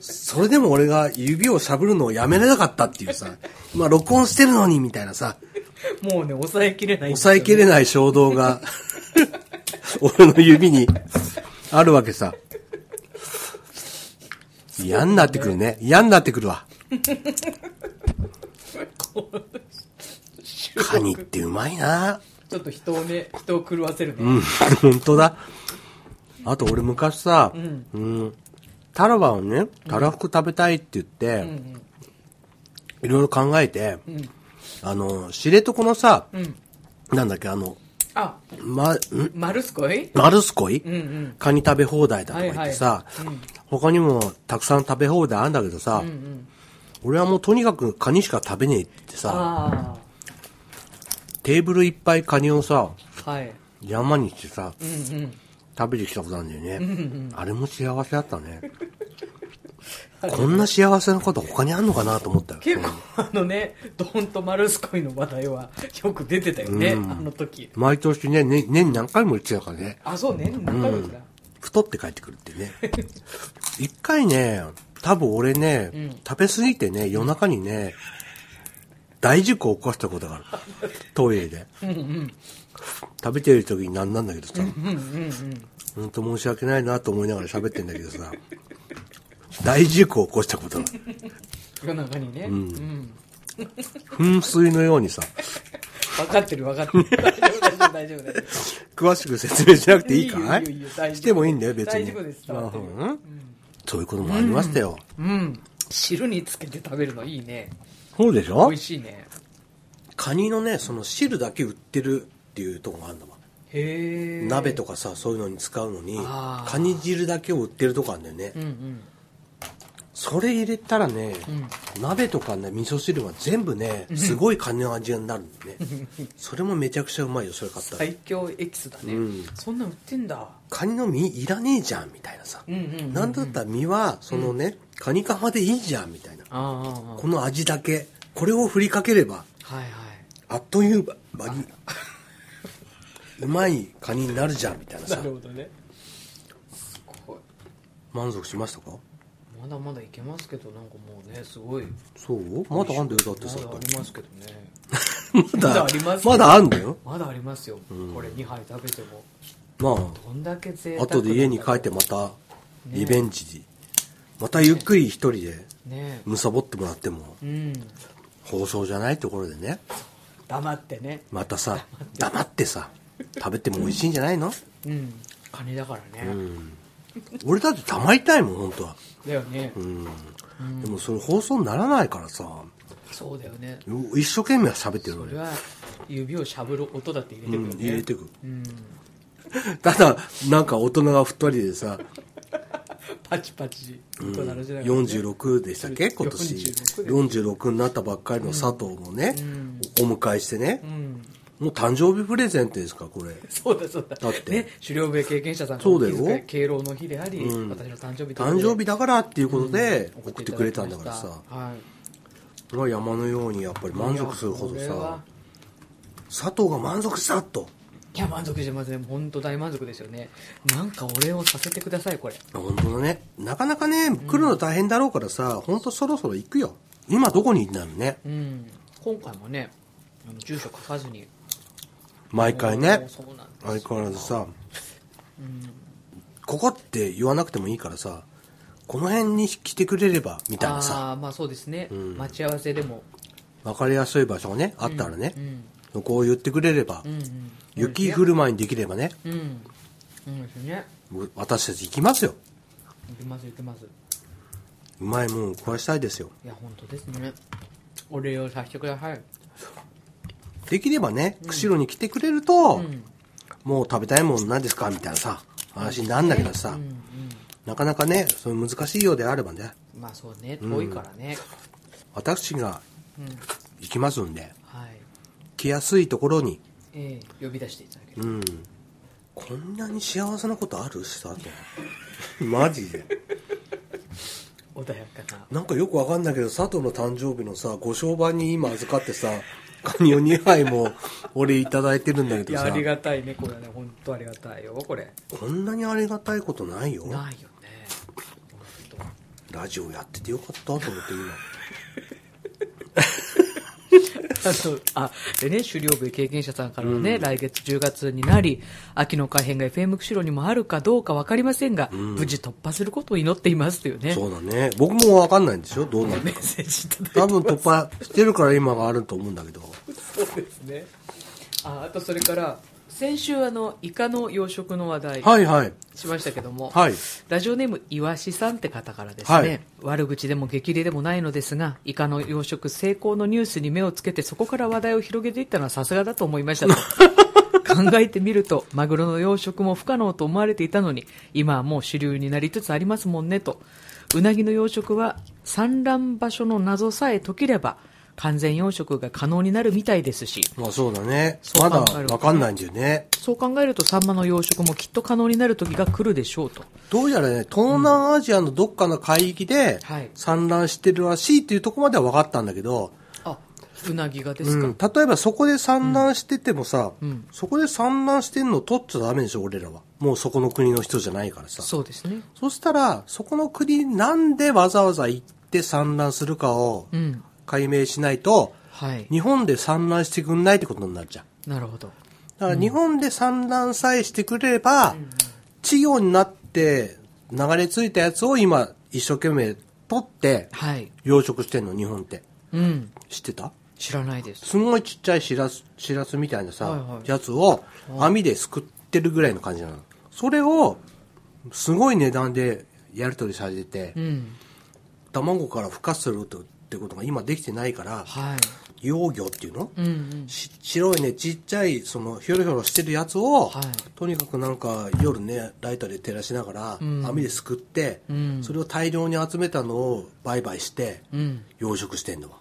それでも俺が指をしゃぶるのをやめれなかったっていうさ今録音してるのにみたいなさもうね抑えきれない。抑えきれいない衝動が俺の指にあるわけさ。嫌になってくるね。嫌になってくるわ カニってうまいな。ちょっと人をね人を狂わせるね。うん 本当だ。あと俺昔さ、ん。うん、タラバをねたらふく食べたいって言って、うん。いろいろ考えて、ん。あの知床のさ、うん。なんだっけあのあまん？マルスコイマルスコイ、うんうん。カニ食べ放題だとか言ってさ、はいはい。うん。他にもたくさん食べ放題あるんだけどさ、うんうん。俺はもうとにかくカニしか食べねえってさ、あテーブルいっぱいカニをさ、あはい。山にしてさ、うんうん。食べてきたことあるんだよね。あれも幸せだったね。こんな幸せなこと他にあんのかなと思ったよ。結構あのねドンとマルスコイの話題はよく出てたよね、あの時。毎年ね、ね年に何回も言ってたからね、あそうね何回も言ってた、太って帰ってくるってね。一回ね、多分俺ね、ん。食べ過ぎてね、夜中にね、大事故を起こしたことがある。トイレで。うんうん食べてる時になんなんだけどさ、うんうん申し訳ないなと思いながら喋ってんだけどさ、大事故を起こしたことがある。夜中にね、うん噴水のようにさ、分かってる分かってる大丈夫大丈夫詳しく説明しなくていいかい？してもいいんだよ、別に。大丈夫ですそういうこともありましたよ。うん。汁につけて食べるのいいね。そうでしょ？美味しいね。カニのね、その汁だけ売ってるっていうとこがあるんだわ。へえ。鍋とかさ、そういうのに使うのにカニ汁だけを売ってるとこあるんだよね。うんうん。それ入れたらね、うん。鍋とかね、味噌汁が全部ね、すごいカニの味になるんだよね。それもめちゃくちゃうまいよ、それ買ったら。最強エキスだね。うんそんなん売ってんだ。カニの身いらねえじゃん、みたいなさ。うんうんうんうんなんだったら身は、そのね、カニカマでいいじゃん、みたいな。この味だけ、これを振りかければ、はいはい。あっという間に、うまいカニになるじゃん、みたいなさ。ほどね。すごい。満足しましたか？まだまだいけますけど、なんかもうね、すごい。そう？まだあんだよ、だってさ。まだありますけどね。ままだありますまだあんだよ？まだありますよ。これ2杯食べても。まどんだけ贅あ、沢後で家に帰ってまた、リベンジまたゆっくり一人で、ねむさぼってもらっても、うん。放送じゃないところでね、黙ってね。またさ、黙ってさ、食べても美味しいんじゃないの？うん。カニだからね。うん。俺だってたまりたいもん、本当は。だよね。うん。でもそれ放送にならないからさ、そうだよね。一生懸命喋ってるのね。それは指をしゃぶる音だって入れてうん、くるよね。入れてく。うん。ただ、なんか大人が二人でさ、パチパチ。うんね46でしたっけ？今年46です46になったばっかりの佐藤もね、んお迎えしてねう、ん。もう誕生日プレゼントですかこれそうだそうだ。だってね、狩猟笛経験者さんそうだよ敬老の日であり、うん私の誕生日誕生日だからっていうことでうん送ってくれたんだからさ送ってい山のようにやっぱり満足するほどさ佐藤が満足したといや、満足してますね。本当大満足ですよね。なんかお礼をさせてください、これ。本当だねなかなかね来るの大変だろうからさ本当そろそろ行くよ今どこにいるんだろうねうん。今回もね、住所書かずに。毎回ね相変わらずさ、ここって言わなくてもいいからさこの辺に来てくれればみたいなさああ、まあそうですね。ん待ち合わせでも。分かりやすい場所がねあったらねう、ん。そこを言ってくれれば、うんうん。雪降る前にできればねうん。うんですね。私たち行きますよ行きます行きます。うまいもん食わしたいですよいや、本当ですね。お礼をさせてください。できればね釧路に来てくれると、うん。もう食べたいもん何ですか？みたいなさ話になんだけどさ、うんなかなかねその難しいようであればねうん。まあそうね、遠いからね。私がうん。行きますんではい。来やすいところにええ呼び出していただける。うんこんなに幸せなことあるしたとマジで穏やかな。なんかよくわかんないけど佐藤の誕生日のさご商売に今預かってさカニを2杯も俺いただいてるんだけどさありがたいね、これはね。本当ありがたいよ、これ。こんなにありがたいことないよないよね。本ラジオやっててよかったと思って今当 あの、あ、でね、狩猟部経験者さんからのね、来月10月になり、秋の改編が FM 釧路にもあるかどうかわかりませんが、無事突破することを祈っていますというね。そうだね。僕もわかんないんですよどうなるかメッセージいただいて多分突破してるから今があると思うんだけど。そうですね。あ、あとそれから、先週あの、イカの養殖の話題はいはい。しましたけども、はい。ラジオネームいわしさんって方からですね、はい。悪口でも激励でもないのですがイカの養殖成功のニュースに目をつけてそこから話題を広げていったのはさすがだと思いましたと。考えてみるとマグロの養殖も不可能と思われていたのに今はもう主流になりつつありますもんねと。うなぎの養殖は産卵場所の謎さえ解ければ完全養殖が可能になるみたいですし。まあそうだね。まだわかんないんだよね。そう考えるとサンマの養殖もきっと可能になる時が来るでしょうと。どうやらね東南アジアのどっかの海域ではい。産卵してるらしいっていうところまでは分かったんだけど、あうなぎがですか、うん、例えばそこで産卵しててもさ、うん。そこで産卵してんの取っちゃダメでしょ俺らは。もうそこの国の人じゃないからさ。そうですね。そしたらそこの国なんでわざわざ行って産卵するかをうん解明しないと、はい。日本で産卵してくんないってことになっちゃう。なるほど。だから日本で産卵さえしてくれれば、稚魚になって流れ着いたやつを今一生懸命取ってはい。養殖してんの日本って。うん。知ってた？知らないです。すんごいちっちゃいしらすしらすみたいなさ、はいはい。やつを網ですくってるぐらいの感じなの。それをすごい値段でやり取りされてて、うん。卵から孵化するとってことが今できてないから、はい。幼魚っていうの、うんうん。し白いねちっちゃいそのひょろひょろしてるやつを、はいとにかくなんか夜ねライターで照らしながら、ん網ですくって、うんそれを大量に集めたのを売買してうん。養殖してんだわ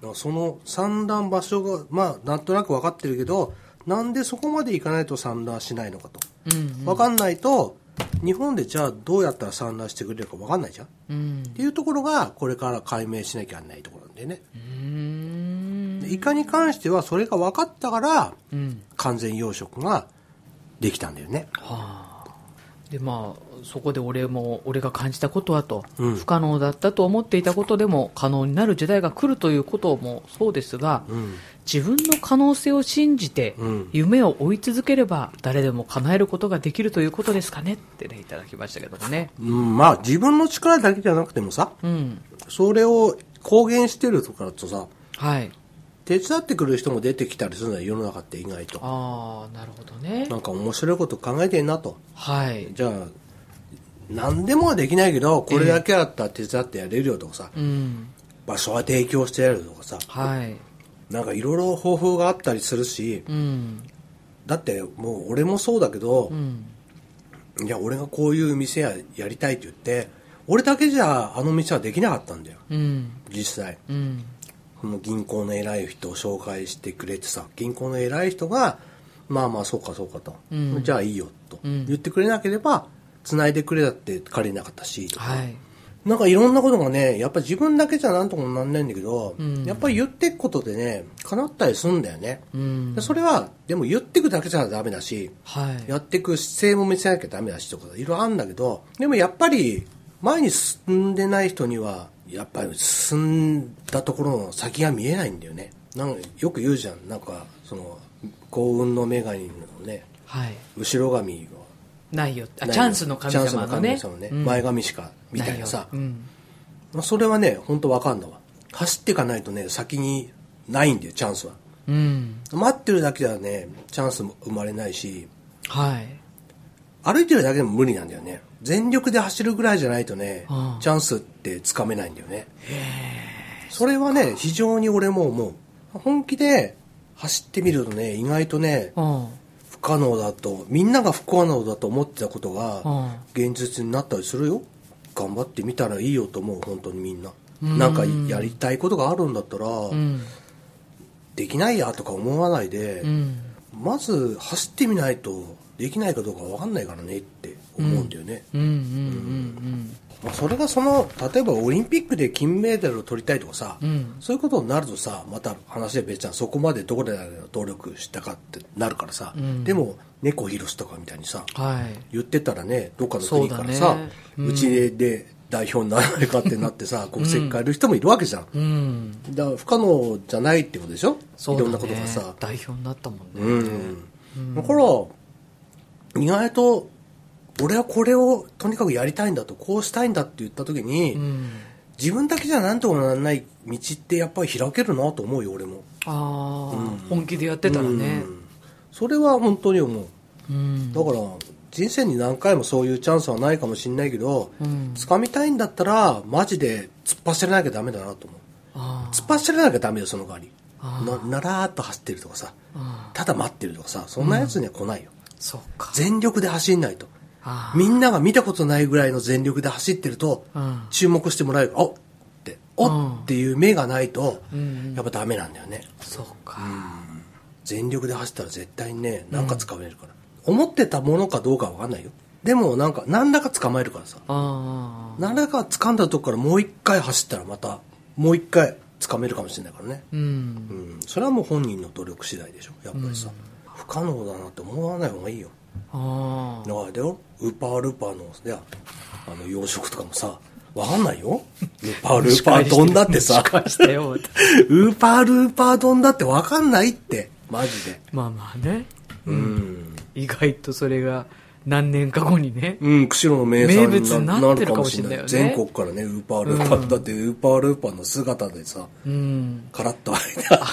だからその産卵場所がまあなんとなく分かってるけどなんでそこまで行かないと産卵しないのかと、うん。分かんないと日本でじゃあどうやったら産卵してくれるか分かんないじゃんっうん。ていうところがこれから解明しなきゃいけないところなんでねうーん。でイカに関してはそれが分かったからうん。完全養殖ができたんだよねはあ。で、まあ、そこで俺も、俺が感じたことはと、うん不可能だったと思っていたことでも可能になる時代が来るということもそうですが、うん自分の可能性を信じて、うん夢を追い続ければ誰でも叶えることができるということですかねってね、いただきましたけどもね。うん、まあ自分の力だけじゃなくてもさうん。それを公言してるとかだとさはい。手伝ってくれる人も出てきたりするんだよ世の中って意外とああ、なるほどねな。んか面白いこと考えてんなとはい。じゃあ何でもはできないけどこれだけだったら手伝ってやれるよとかさ、うん。場所は提供してやるとかさはい。なんかいろいろ方法があったりするしうん。だってもう俺もそうだけどう、ん。いや俺がこういう店ややりたいって言って俺だけじゃあの店はできなかったんだようん。実際うん。この銀行の偉い人を紹介してくれてさ銀行の偉い人がまあまあそうかそうかと、うんじゃあいいよとうん言ってくれなければ繋いでくれだって借りなかったしとか、はい。なんかいろんなことがねやっぱ自分だけじゃなんともなんないんだけど、うんやっぱり言ってくことでね叶ったりするんだよね、うんで。それはでも言ってくだけじゃダメだしはい。やっていく姿勢も見せなきゃダメだしとかいろいろあるんだけどでもやっぱり前に進んでない人にはやっぱり進んだところの先が見えないんだよねなんかよく言うじゃんなんかその幸運の女神のねはい。後ろ髪はないよ。チャンスの神様のね。のね、うん。前髪しかみたいなさうん。まあそれはね本当わかんだわ走っていかないとね先にないんだよチャンスは。うん。待ってるだけではねチャンスも生まれないし。はい。歩いてるだけでも無理なんだよね。全力で走るぐらいじゃないとね、うん。チャンスってつかめないんだよね。それはね非常に俺も思う。本気で走ってみるとね意外とねうん。不可能だとみんなが不可能だと思ってたことうがん現実になったりするよ頑張ってみたらいいよと思う本当にみんなうんなんかやりたいことがあるんだったら、うん。できないやとか思わないで、うん。まず走ってみないとできないかどうか分かんないからねって思うんだよね、うん。うん。うん。まあ、それがその例えばオリンピックで金メダルを取りたいとかさ、うん。そういうことになるとさまた話で別じゃんそこまでどこで努力したかってなるからさ、うん。でも猫ひろしとかみたいにさはい。言ってたらねどっかの国からさそうち、で代表にならないかってなってさ 国籍変える人もいるわけじゃん、うん。だから不可能じゃないってことでしょ、いろんなことがさ。代表になったもんね。うん、だから意外と俺はこれをとにかくやりたいんだとこうしたいんだって言った時に、うん。自分だけじゃなんともならない道ってやっぱり開けるなと思うよ俺もああ、本気でやってたらねう。んそれは本当に思ううん。だから人生に何回もそういうチャンスはないかもしれないけど、うん。掴みたいんだったらマジで突っ走らなきゃダメだなと思うあ突っ走らなきゃダメよその代わりなならーっと走ってるとかさあ。ただ待ってるとかさそんなやつには来ないよ、そうか。全力で走んないと。みんなが見たことないぐらいの全力で走ってるとうん。注目してもらえる。おっっておうん。っっていう目がないとうんやっぱダメなんだよね。そうか。全力で走ったら絶対にね何か掴めるから、思ってたものかどうかは分かんないよ。でもなんか何らか捕まえるからさ。何らか掴んだとこからもう一回走ったらまたもう一回掴めるかもしれないからね。うん。うん。それはもう本人の努力次第でしょやっぱりさ、不可能だなって思わない方がいいよああ。だよウーパールーパーのいやあの養殖とかもさわかんないよウーパールーパー丼だってさ。ウーパールーパー丼だってわかんないってマジでまあまあね。うん意外とそれが何年か後にね。うん、釧路の名産になってるかもしれない全国からね、ウーパールーパー、だってウーパールーパーの姿でさ、うん。カラッとあ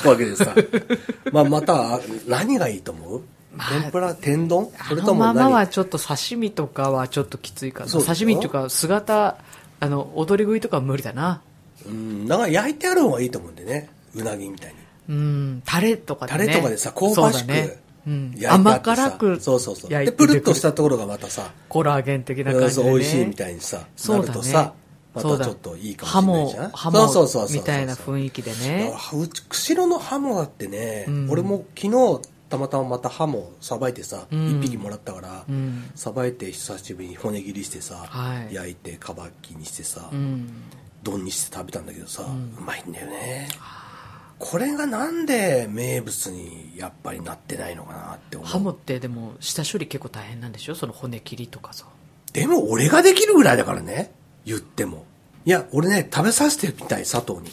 るわけでさ、まあまた、何がいいと思う？まあ天ぷら天丼？そあれとものままは何ちょっと刺身とかはちょっときついかな刺身っていうか姿あの踊り食いとかは無理だな。うんだから焼いてある方がいいと思うんでね。うなぎみたいに。うんタレとかでね。タレとかでさ香ばしくそうだね。うん。甘辛くそうそうそう。でプルッとしたところがまたさコラーゲン的な感じで、ね、美味しいみたいにさなそうだね。るとさまたちょっといいかもしれないじゃん？ハモハモそうそうそうみたいな雰囲気でだねうち釧路のハモだってね、うん。俺も昨日たまたままたハモさばいてさ、一うん。1匹もらったからうん。さば、いて久しぶりに骨切りしてさ、はい。焼いてかばきにしてさ、うん。丼にして食べたんだけどさ、ん。うまいんだよね。これがなんで名物にやっぱりなってないのかなって思う。ハモってでも下処理結構大変なんでしょ？その骨切りとかさ。でも俺ができるぐらいだからね。言っても。いや俺ね食べさせてみたい佐藤に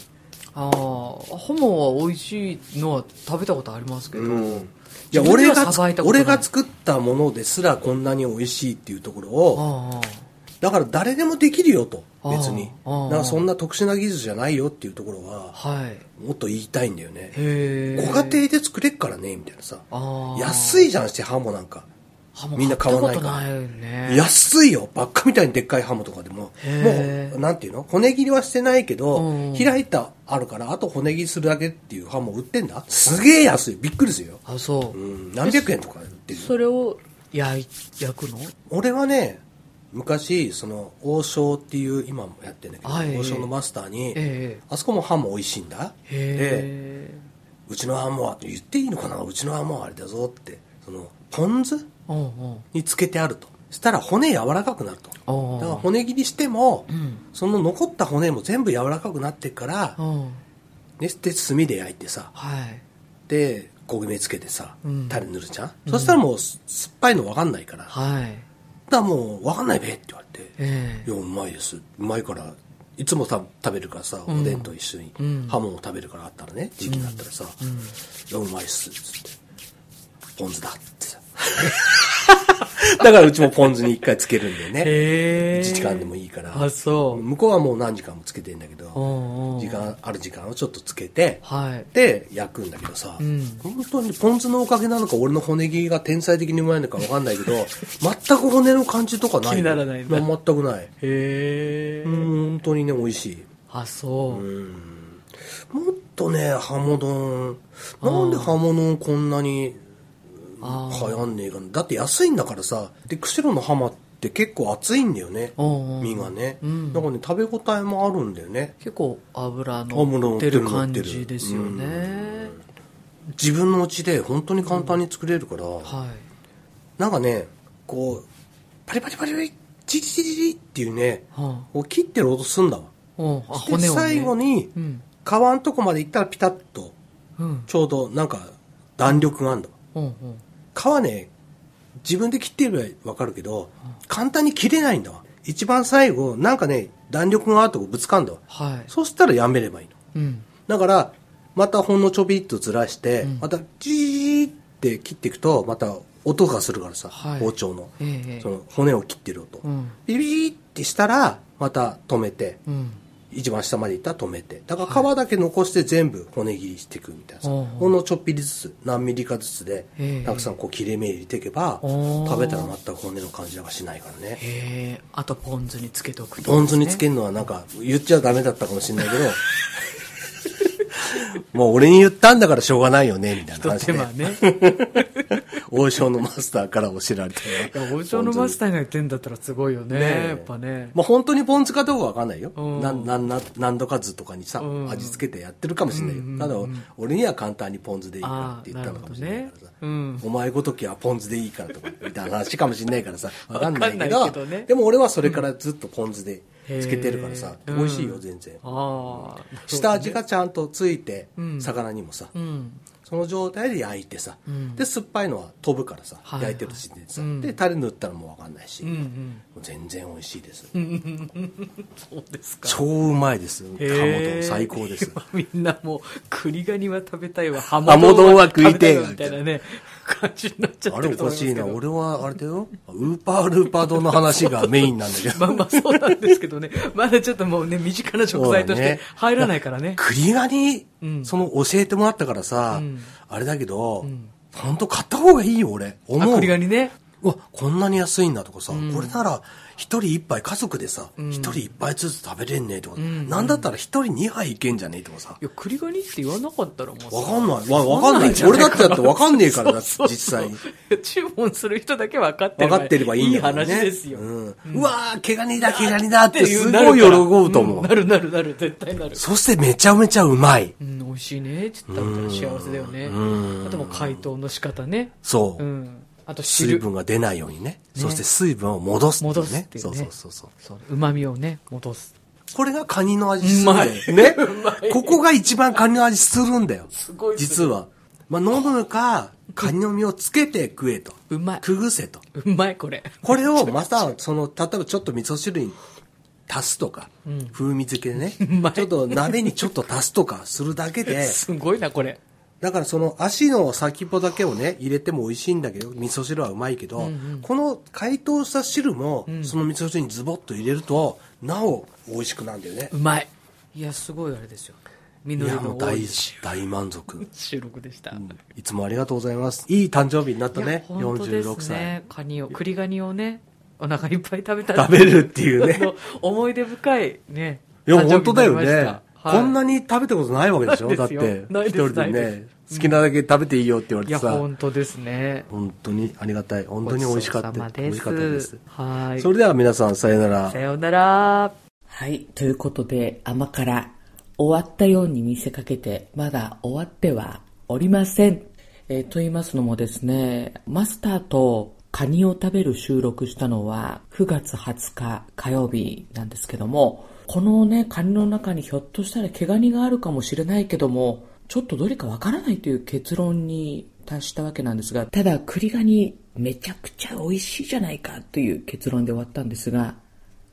ああハモは美味しいのは食べたことありますけど、うん。いや俺が俺が作ったものですらこんなに美味しいっていうところをだから誰でもできるよと別に。だからそんな特殊な技術じゃないよっていうところははい。もっと言いたいんだよね。へえご家庭で作れっからねみたいなさ。安いじゃんしてハモなんかハモみんな買わないから。ね。安いよ。ばっかみたいにでっかいハモとかでも。もうなんていうの？骨切りはしてないけどうん。開いたあるからあと骨切りするだけっていうハモ売ってんだ？すげえ安い。びっくりするよ。あそう、うん。何百円とか売ってるよ。それを焼い焼くの？俺はね昔その王将っていう今もやってるんだけど、はい。王将のマスターに、えあそこもハモ美味しいんだ。でえうちのハモは言っていいのかな？うちのハモはあれだぞって。そのポン酢？につけてあると。したら骨柔らかくなると。だから骨切りしても、うん。その残った骨も全部柔らかくなってから、うん。ね、で炭で焼いてさはい。で焦げ目つけてさうん。タレ塗るじゃん、そしたらもうす酸っぱいの分かんないから、だかはいらもう分かんないべって言われてええ。いやうまいです。うまいからいつもた食べるからさ、うん。おでんと一緒に、うん。ハモも食べるからあったらね時期になったらさ「いやうまいっす」っつって「ポン酢だ」ってさ だからうちもポン酢に一回つけるんだよね。へえ1時間でもいいから。あそう。向こうはもう何時間もつけてんだけど時間ある時間をちょっとつけてはい。で焼くんだけどさ、うん。本当にポン酢のおかげなのか俺の骨切りが天才的にうまいのか分かんないけど 全く骨の感じとかない気にならない全くない。へえうん本当にね美味しい。あそう、うん。もっとねハモ丼なんでハモ丼こんなにあ流行んねえかな。だって安いんだからさで釧路のハマって結構厚いんだよね。うんう。ん身がね、うん。だからね食べ応えもあるんだよね。結構油のっってるてる。感じですよね、自分の家で本当に簡単に作れるから、はい。なんかねこうパリパリパリパリチリチリチリっていうねはこう切ってる音すんだわ。あ、う。ん、あでね、最後にうん。皮のとこまでいったらピタッとうん。ちょうどなんか弾力があるんだうんうん皮ね自分で切ってればわかるけど簡単に切れないんだわ。一番最後なんかね弾力があるとこぶつかんだわ。はい。そしたらやめればいいの。うん。だからまたほんのちょびっとずらして、うん。またジーって切っていくとまた音がするからさ、はい。包丁の。ええその骨を切ってる音、うん。ビビーってしたらまた止めて。うん一番下までいったら止めて。だから皮だけ残して全部骨切りしていくみたいな。さ、おうほんのちょっぴりずつ何ミリかずつでええ。たくさんこう切れ目入れていけば食べたら全く骨の感じがしないからね。あとポン酢につけておくとポン酢につけるるのはなんか言っちゃダメだったかもしれないけど もう俺に言ったんだからしょうがないよねみたいな話で。ね。王将のマスターから教えられていや王将のマスターが言ってんだったらすごいよねねえ。やっぱね。まあ本当にポン酢かどうかわかんないよ。うん。なんなんな何度かずとかにさ、うん。味付けてやってるかもしれないよ。ただ、俺には簡単にポン酢でいいからって言ったのかもしれないからさ。お前ごときはポン酢でいいからとか、みたいな話かもしれないからさ、わかんないけど、でも俺はそれからずっとポン酢でつけてるからさ、美味しいよ、全然。ああ下味がちゃんとついて、うん。魚にもさ、うんその状態で焼いてさ、うん。で、酸っぱいのは飛ぶからさ、はい焼いてる時点でさ、うん。で、タレ塗ったらもうわかんないし、もうんうん。う全然美味しいです。そうですか。超うまいです。ハモへー。丼最高です。みんなもう栗ガニは食べたいわ。ハハモ丼は食いてえわみたいなね感じになっちゃっあれおてると思いますけど。かしいな。俺はあれだよ。ウーパールーパー丼の話がメインなんだけど。まあまあそうなんですけどね。まだちょっともうね身近な食材として入らないからね。栗ガニ、うん。その教えてもらったからさ、うんあれだけど、ん本当買った方がいいよ、俺。思あ、う。栗ガニね。うわ、こんなに安いんだとかさ、これなら、一人一杯家族でさ、一、人一杯ずつ食べれんねえとか、なんだったら一人二杯いけんじゃねえとかさ。いや、栗ガニって言わなかったらもうさわかんない。わ、わかんない。俺だってだってわかんねえからだ実際注文する人だけ分かってれば分かってればいいんだからね。いい話ですよ。うん。うわー、毛ガニだ、毛ガニだってすごい喜ぶと思う。んなるなるなる、絶対なる。そしてめちゃめちゃうまい。うん、美味しいねって言ったら幸せだよね。んあともう解凍の仕方ね。そうう。ん。あと水汁。分が出ないようにね。そして水分を戻すっていうね。そうそうそうそう。そう。旨味をね、戻す。これがカニの味するんだよ。うね。ここが一番カニの味するんだよ。すごいす実は。まあ、飲むか、カニの身をつけて食えと。うまい。くぐせと。うまい、これ。これを また、その、例えばちょっと味噌汁に足すとか、風味付けでね ちょっと鍋にちょっと足すとかするだけで、すごいな、これ。だからその足の先っぽだけをね、入れても美味しいんだけど、味噌汁はうまいけど、この解凍した汁も、その味噌汁にズボッと入れると、なお美味しくなるんだよねう。まい。いや、すごいあれですよ。いや、もう大大満足。収録でした。いつもありがとうございます。いい誕生日になったね、本当で46歳。すね。カニを、栗ガニをね、お腹いっぱい食べた食べるっていうね 思い出深いね。いや、本当だよね。はいこんなに食べたことないわけでしょ？だって一人でねで、好きなだけ食べていいよって言われいや、てさ、本当ですね。本当にありがたい。本当に美味しかった。美味しかったです。はい。それでは皆さん、さよならさ。ようなら。はい。ということで、甘辛、終わったように見せかけて、まだ終わってはおりません。えーと言いますのもですね、マスターとカニを食べる収録したのは9月20日火曜日なんですけども、このね、カニの中にひょっとしたら毛ガニがあるかもしれないけども、ちょっとどれかわからないという結論に達したわけなんですが、ただ栗ガニめちゃくちゃ美味しいじゃないかという結論で終わったんですが、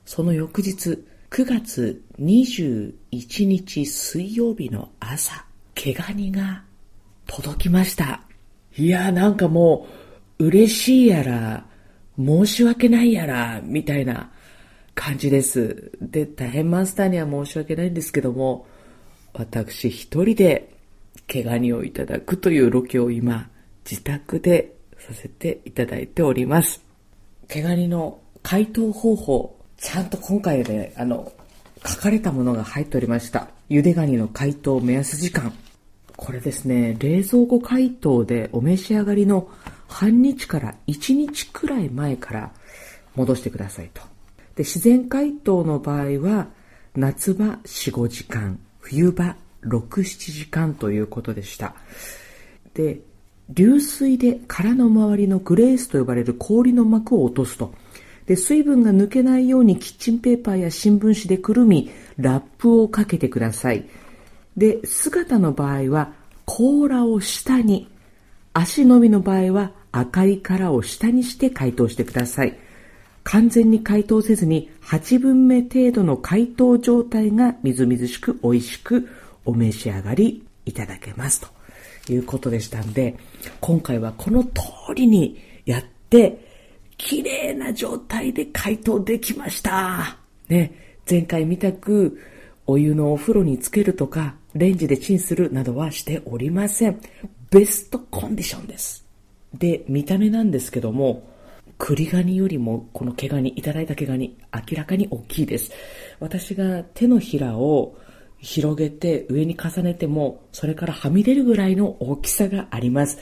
その翌日、9月21日水曜日の朝、毛ガニが届きました。いやーなんかもう、嬉しいやら、申し訳ないやら、みたいな感じです。で、大変マスターには申し訳ないんですけども、私一人で毛ガニをいただくというロケを今、自宅でさせていただいております。毛ガニの解凍方法、ちゃんと今回で、あの、書かれたものが入っておりました。茹でガニの解凍目安時間。これですね、冷蔵庫解凍でお召し上がりの半日から1日くらい前から戻してくださいと。で、自然解凍の場合は、夏場4、5時間、冬場6、7時間ということでした。で、流水で殻の周りのグレースと呼ばれる氷の膜を落とすと。で、水分が抜けないようにキッチンペーパーや新聞紙でくるみ、ラップをかけてください。で、姿の場合は、甲羅を下に、足のみの場合は赤い殻を下にして解凍してください。完全に解凍せずに8分目程度の解凍状態がみずみずしく美味しくお召し上がりいただけますということでしたんで、今回はこの通りにやって、綺麗な状態で解凍できました。ね、前回みたくお湯のお風呂につけるとか、レンジでチンするなどはしておりません。ベストコンディションです。で、見た目なんですけども、栗ガニよりもこの毛ガニ、いただいた毛ガニ、明らかに大きいです。私が手のひらを広げて上に重ねても、それからはみ出るぐらいの大きさがあります。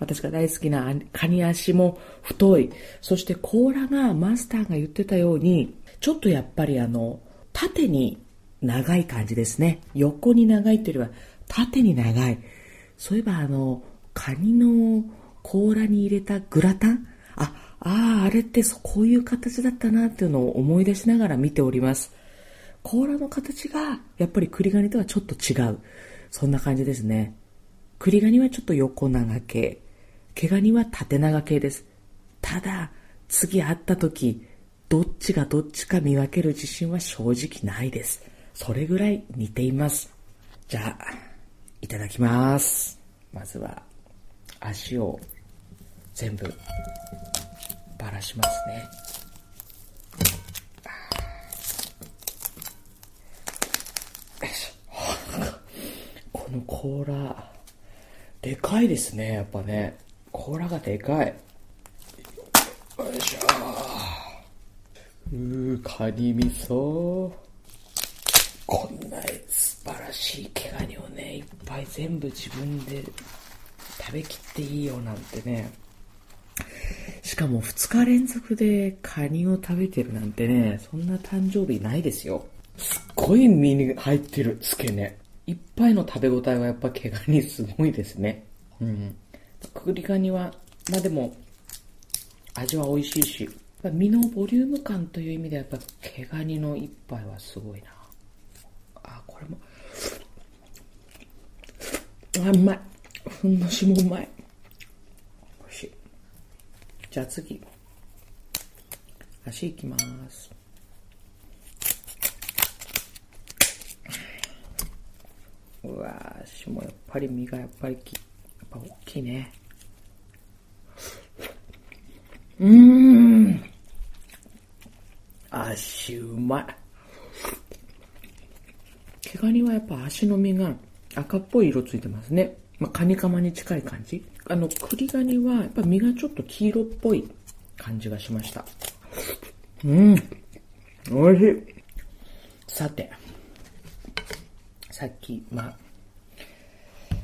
私が大好きなカニ足も太い。そして甲羅がマスターが言ってたように、ちょっとやっぱりあの、縦に長い感じですね。横に長いというよりは縦に長い。そういえばあの、カニの甲羅に入れたグラタン？あ、ああ、あれってこういう形だったなっていうのを思い出しながら見ております。甲羅の形がやっぱり栗ガニとはちょっと違う。そんな感じですね。栗ガニはちょっと横長系。毛ガニは縦長系です。ただ、次会った時、どっちがどっちか見分ける自信は正直ないです。それぐらい似ています。じゃあ、いただきます。まずは、足を全部ばらしますね。よいしょ この甲羅、でかいですね、やっぱね。甲羅がでかい。よいしょ。うー、カニ味噌。こんな素晴らしい毛ガニをね、いっぱい全部自分で食べきっていいよなんてね。しかも2日連続でカニを食べてるなんてね、そんな誕生日ないですよ。すっごい身に入ってる、付け根。いっぱいの食べ応えはやっぱ毛ガニすごいですね。うん。栗ガニは、まあでも、味は美味しいし、身のボリューム感という意味ではやっぱ毛ガニの一杯はすごいな。あ、これも。あ、うまい。ふんどしもうまい。じゃあ次。足いきます。うわ足もやっぱり身がやっぱりき、やっぱ大きいね。うーん。足うまい。毛ガニはやっぱ足の身が赤っぽい色ついてますね。まあ、カニカマに近い感じ？あの、栗ガニはやっぱ身がちょっと黄色っぽい感じがしました。うん。美味しい。さて。さっき、まあ、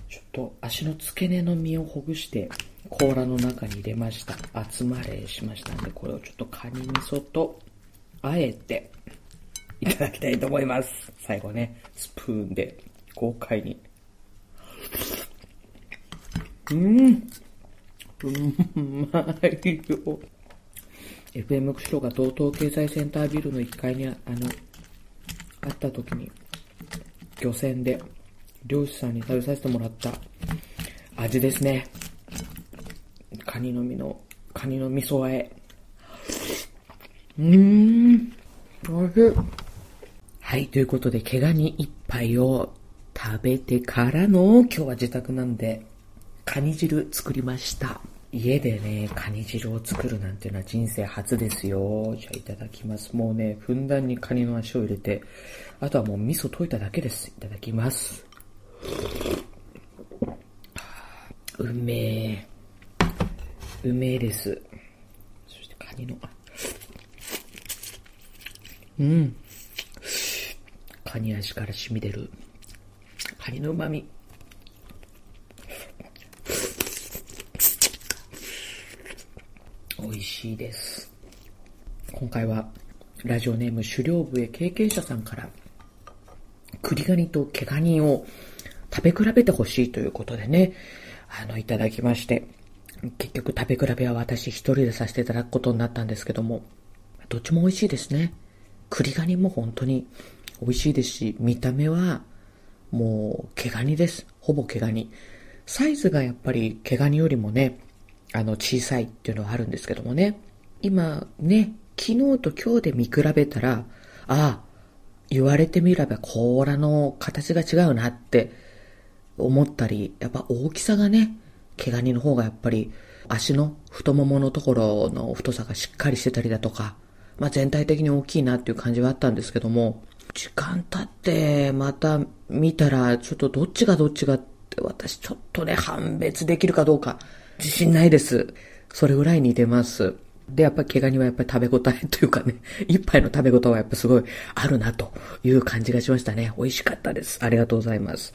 ちょっと足の付け根の身をほぐして、甲羅の中に入れました。集まれしましたんで、これをちょっとカニ味噌と、あえて、いただきたいと思います。最後ね、スプーンで豪快に。うん。うまいよ。FM 釧路が道東経済センタービルの1階にあの、あった時に、漁船で漁師さんに食べさせてもらった味ですね。カニの身の、カニの味噌和え。うーん、おいしい。はい、ということで、毛ガニ一杯を食べてからの、今日は自宅なんで、カニ汁作りました。家でね、カニ汁を作るなんていうのは人生初ですよ。じゃあいただきます。もうね、ふんだんにカニの足を入れて、あとはもう味噌溶いただけです。いただきます。うめえ。うめえです。そしてカニの、うん。カニ足から染み出る。カニの旨味。美味しいです。今回は、ラジオネーム狩猟部へ経験者さんから、栗ガニと毛ガニを食べ比べてほしいということでね、あの、いただきまして、結局食べ比べは私一人でさせていただくことになったんですけども、どっちも美味しいですね。栗ガニも本当に美味しいですし、見た目はもう毛ガニです。ほぼ毛ガニ。サイズがやっぱり毛ガニよりもね、あの小さいっていうのはあるんですけどもね。今ね、昨日と今日で見比べたら、ああ、言われてみれば甲羅の形が違うなって思ったり、やっぱ大きさがね、毛ガニの方がやっぱり足の太もものところの太さがしっかりしてたりだとか、まあ全体的に大きいなっていう感じはあったんですけども、時間経ってまた見たらちょっとどっちがどっちがって私ちょっとね判別できるかどうか自信ないです。それぐらい似てます。で、やっぱり毛ガニはやっぱり食べ応えというかね、一杯の食べ応えはやっぱすごいあるなという感じがしましたね。美味しかったです。ありがとうございます。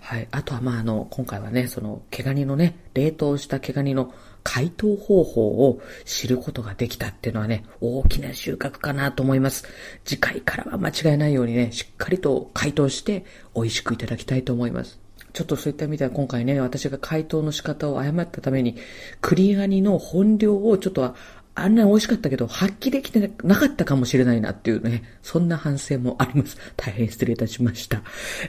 はい。あとは、まあ、あの、今回はね、その、毛ガニのね、冷凍した毛ガニの解凍方法を知ることができたっていうのはね、大きな収穫かなと思います。次回からは間違いないようにね、しっかりと解凍して美味しくいただきたいと思います。ちょっとそういった意味では今回ね、私が解凍の仕方を誤ったために、栗ガニの本領をちょっとあんなに美味しかったけど、発揮できてなかったかもしれないなっていうね、そんな反省もあります。大変失礼いたしました。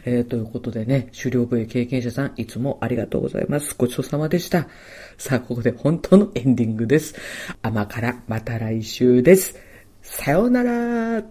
えー、ということでね、狩猟部へ経験者さん、いつもありがとうございます。ごちそうさまでした。さあ、ここで本当のエンディングです。甘辛、また来週です。さようなら